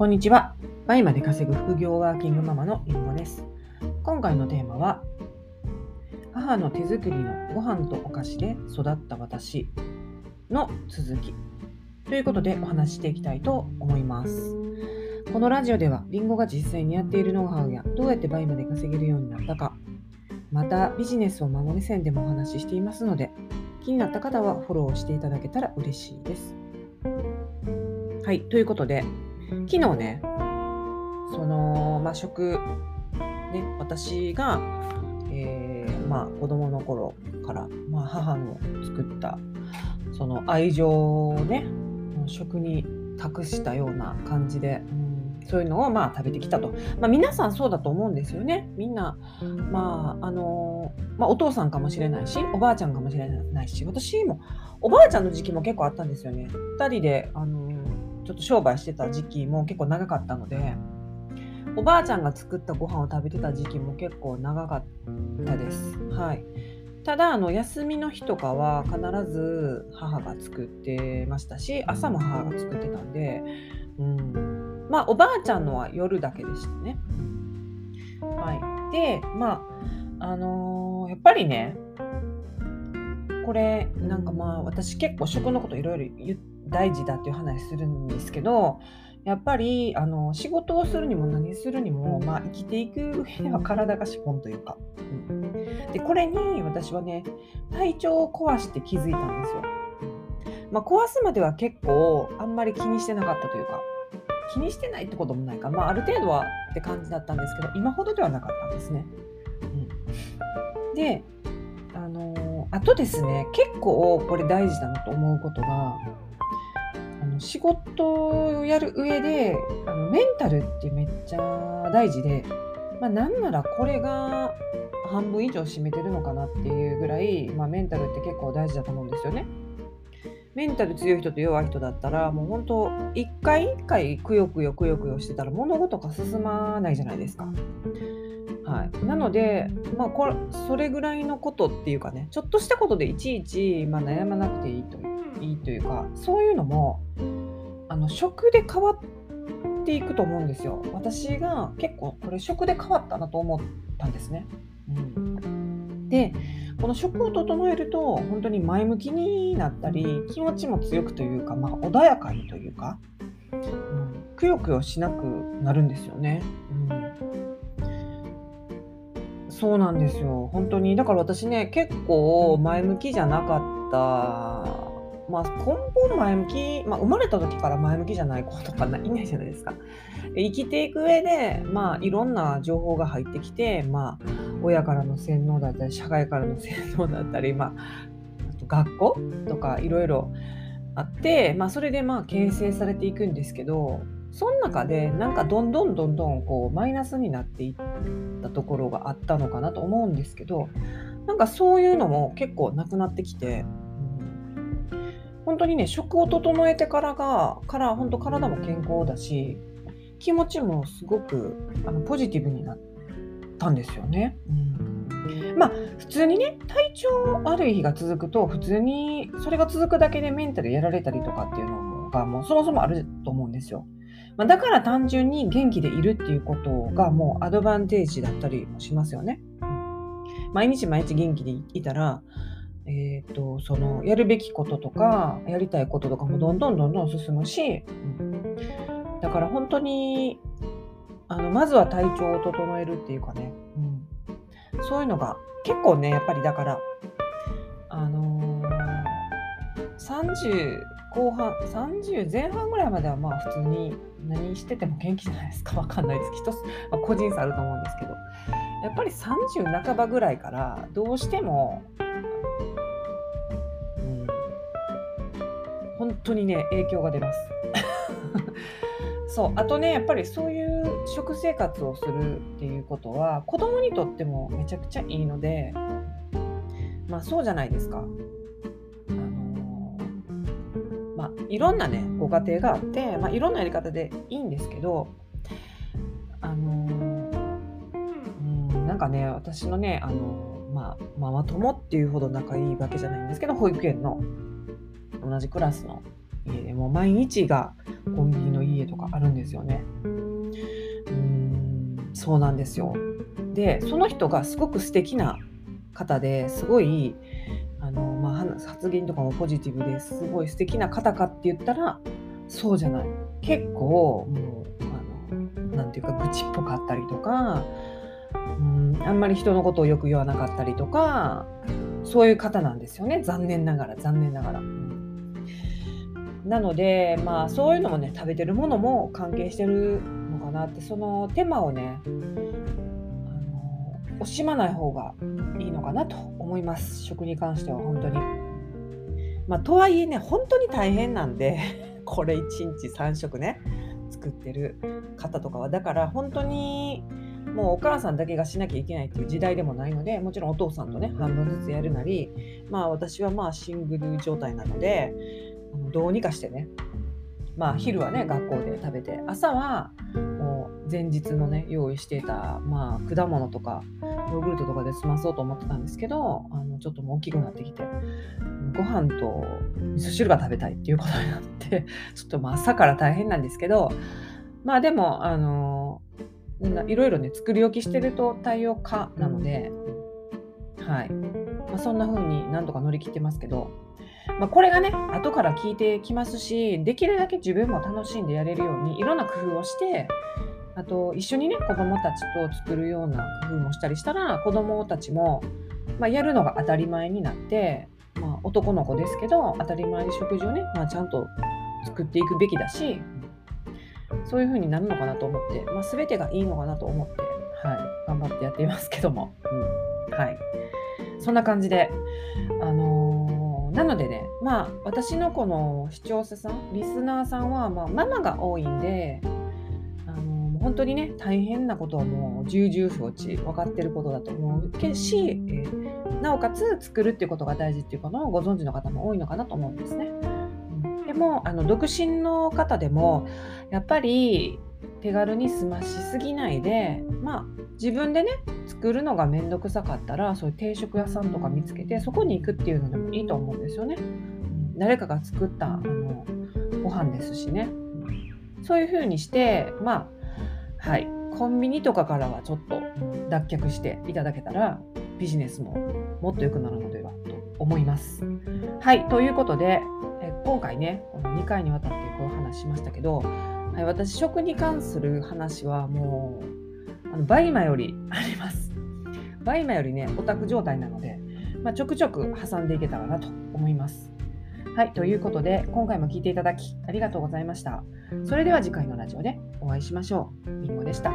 こんにちは。倍まで稼ぐ副業ワーキングママのりんごです。今回のテーマは、母の手作りのご飯とお菓子で育った私の続きということでお話ししていきたいと思います。このラジオでは、りんごが実際にやっているノウハウやどうやって倍まで稼げるようになったか、またビジネスを孫目線でもお話ししていますので、気になった方はフォローしていただけたら嬉しいです。はい、ということで、昨日ね、その、まあ、食、ね、私が、えー、まあ、子供の頃から、まあ、母の作ったその愛情をね食に託したような感じで、うん、そういうのをまあ食べてきたと、まあ、皆さんそうだと思うんですよね。みんな、まああのまあ、お父さんかもしれないしおばあちゃんかもしれないし私もおばあちゃんの時期も結構あったんですよね。2人で、あのちょっと商売してた時期も結構長かったのでおばあちゃんが作ったご飯を食べてた時期も結構長かったです。はい。ただあの休みの日とかは必ず母が作ってましたし朝も母が作ってたんで、うん、まあおばあちゃんのは夜だけでしたね。はい、でまああのー、やっぱりねこれなんかまあ私結構食のこといろいろ大事だっていう話するんですけどやっぱりあの仕事をするにも何するにも、まあ、生きていく上では体が資本というか、うん、でこれに私はね体調を壊して気づいたんですよ、まあ、壊すまでは結構あんまり気にしてなかったというか気にしてないってこともないか、まあ、ある程度はって感じだったんですけど今ほどではなかったんですね、うん、であとですね結構これ大事だなと思うことがあの仕事をやる上であのメンタルってめっちゃ大事で、まあ、なんならこれが半分以上占めてるのかなっていうぐらい、まあ、メンタルって結構大事だと思うんですよね。メンタル強い人と弱い人だったらもう本当一回一回くよくよくよくよしてたら物事が進まないじゃないですか。はい、なので、まあ、これそれぐらいのことっていうかねちょっとしたことでいちいち、まあ、悩まなくていいといいというかそういうのもあの食で変わっていくと思うんですよ。私が結構これ食で変わったなと思ったんですね。うん、でこの食を整えると本当に前向きになったり気持ちも強くというか、まあ、穏やかにというか、うん、くよくよしなくなるんですよね。うん、そうなんですよ。本当に。だから私ね結構前向きじゃなかった。まあ、根本前向き、まあ、生まれた時から前向きじゃない子とかいないじゃないですか。生きていく上で、まあ、いろんな情報が入ってきて、まあ、親からの洗脳だったり社会からの洗脳だったり、まあ、あと学校とかいろいろあって、まあ、それでまあ形成されていくんですけどその中でなんかどんどんどんどんこうマイナスになっていったところがあったのかなと思うんですけどなんかそういうのも結構なくなってきて。本当にね食を整えてからがから本当体も健康だし気持ちもすごくあのポジティブになったんですよね。うん、まあ普通にね体調悪い日が続くと普通にそれが続くだけでメンタルやられたりとかっていうのがもうそもそもあると思うんですよ。まあ、だから単純に元気でいるっていうことがもうアドバンテージだったりもしますよね。うん、毎日毎日元気でいたらえーと、そのやるべきこととかやりたいこととかもどんどんどんどん進むし、うん、だから本当にあのまずは体調を整えるっていうかね、うん、そういうのが結構ねやっぱりだからあのー、30後半30前半ぐらいまではまあ普通に何してても元気じゃないですか。わかんないです。一つ、まあ、個人差あると思うんですけど。やっぱり30半ばぐらいからどうしてもうん本当にね影響が出ます。そうあとねやっぱりそういう食生活をするっていうことは子供にとってもめちゃくちゃいいのでまあそうじゃないですか。いろんなねご家庭があって、まあ、いろんなやり方でいいんですけどあの、うんなんかね私のねあの、まあママ友っていうほど仲いいわけじゃないんですけど保育園の同じクラスの家でもう毎日がコンビニの家とかあるんですよね。うんそうなんですよ。でその人がすごく素敵な方ですごいの、発言とかもポジティブですごい素敵な方かって言ったらそうじゃない。結構もうあのなんていうか愚痴っぽかったりとかうんあんまり人のことをよく言わなかったりとかそういう方なんですよね。残念ながら残念ながら。なのでまあそういうのもね食べてるものも関係してるのかなってその手間をね惜しまない方がいいのかなと思います食に関しては本当に。まあ、とはいえね本当に大変なんで これ1日3食ね作ってる方とかはだから本当にもうお母さんだけがしなきゃいけないっていう時代でもないのでもちろんお父さんとね半分ずつやるなりまあ私はまあシングル状態なのでどうにかしてねまあ昼はね学校で食べて朝は前日のね用意していたまあ果物とかヨーグルトとかで済まそうと思ってたんですけどあのちょっともう大きくなってきてご飯と味噌汁が食べたいっていうことになって ちょっとまあ朝から大変なんですけどまあでもあのいろいろね作り置きしてると対応可なのではい、まあ、そんな風になんとか乗り切ってますけどまあ、これがね後から聞いてきますしできるだけ自分も楽しんでやれるようにいろんな工夫をしてあと一緒にね子どもたちと作るような工夫もしたりしたら子どもたちも、まあ、やるのが当たり前になって、まあ、男の子ですけど当たり前に食事をね、まあ、ちゃんと作っていくべきだしそういう風になるのかなと思って、まあ、全てがいいのかなと思って、はい、頑張ってやっていますけども、うん、はい。そんな感じであのーなのでね、まあ、私のこの視聴者さん、リスナーさんは、ま、ママが多いんで、本当にね、大変なことはもう重々承知、分かってることだと思うけし、えー、なおかつ作るっていうことが大事っていうことをご存知の方も多いのかなと思うんですね。でも、あの独身の方でも、やっぱり手軽に済ましすぎないで、まあ、自分でね作るのが面倒くさかったらそういう定食屋さんとか見つけてそこに行くっていうのでもいいと思うんですよね。誰かが作ったあのご飯ですしね。そういうふうにしてまあはいコンビニとかからはちょっと脱却していただけたらビジネスももっと良くなるのではと思います。はいということでえ今回ねこの2回にわたってこう話しましたけどはい、私食に関する話はもうあの倍今より あります。倍今よりねオタク状態なので、まあ、ちょくちょく挟んでいけたらなと思います。はい、ということで、今回も聴いていただきありがとうございました。それでは次回のラジオでお会いしましょう。みんごでした。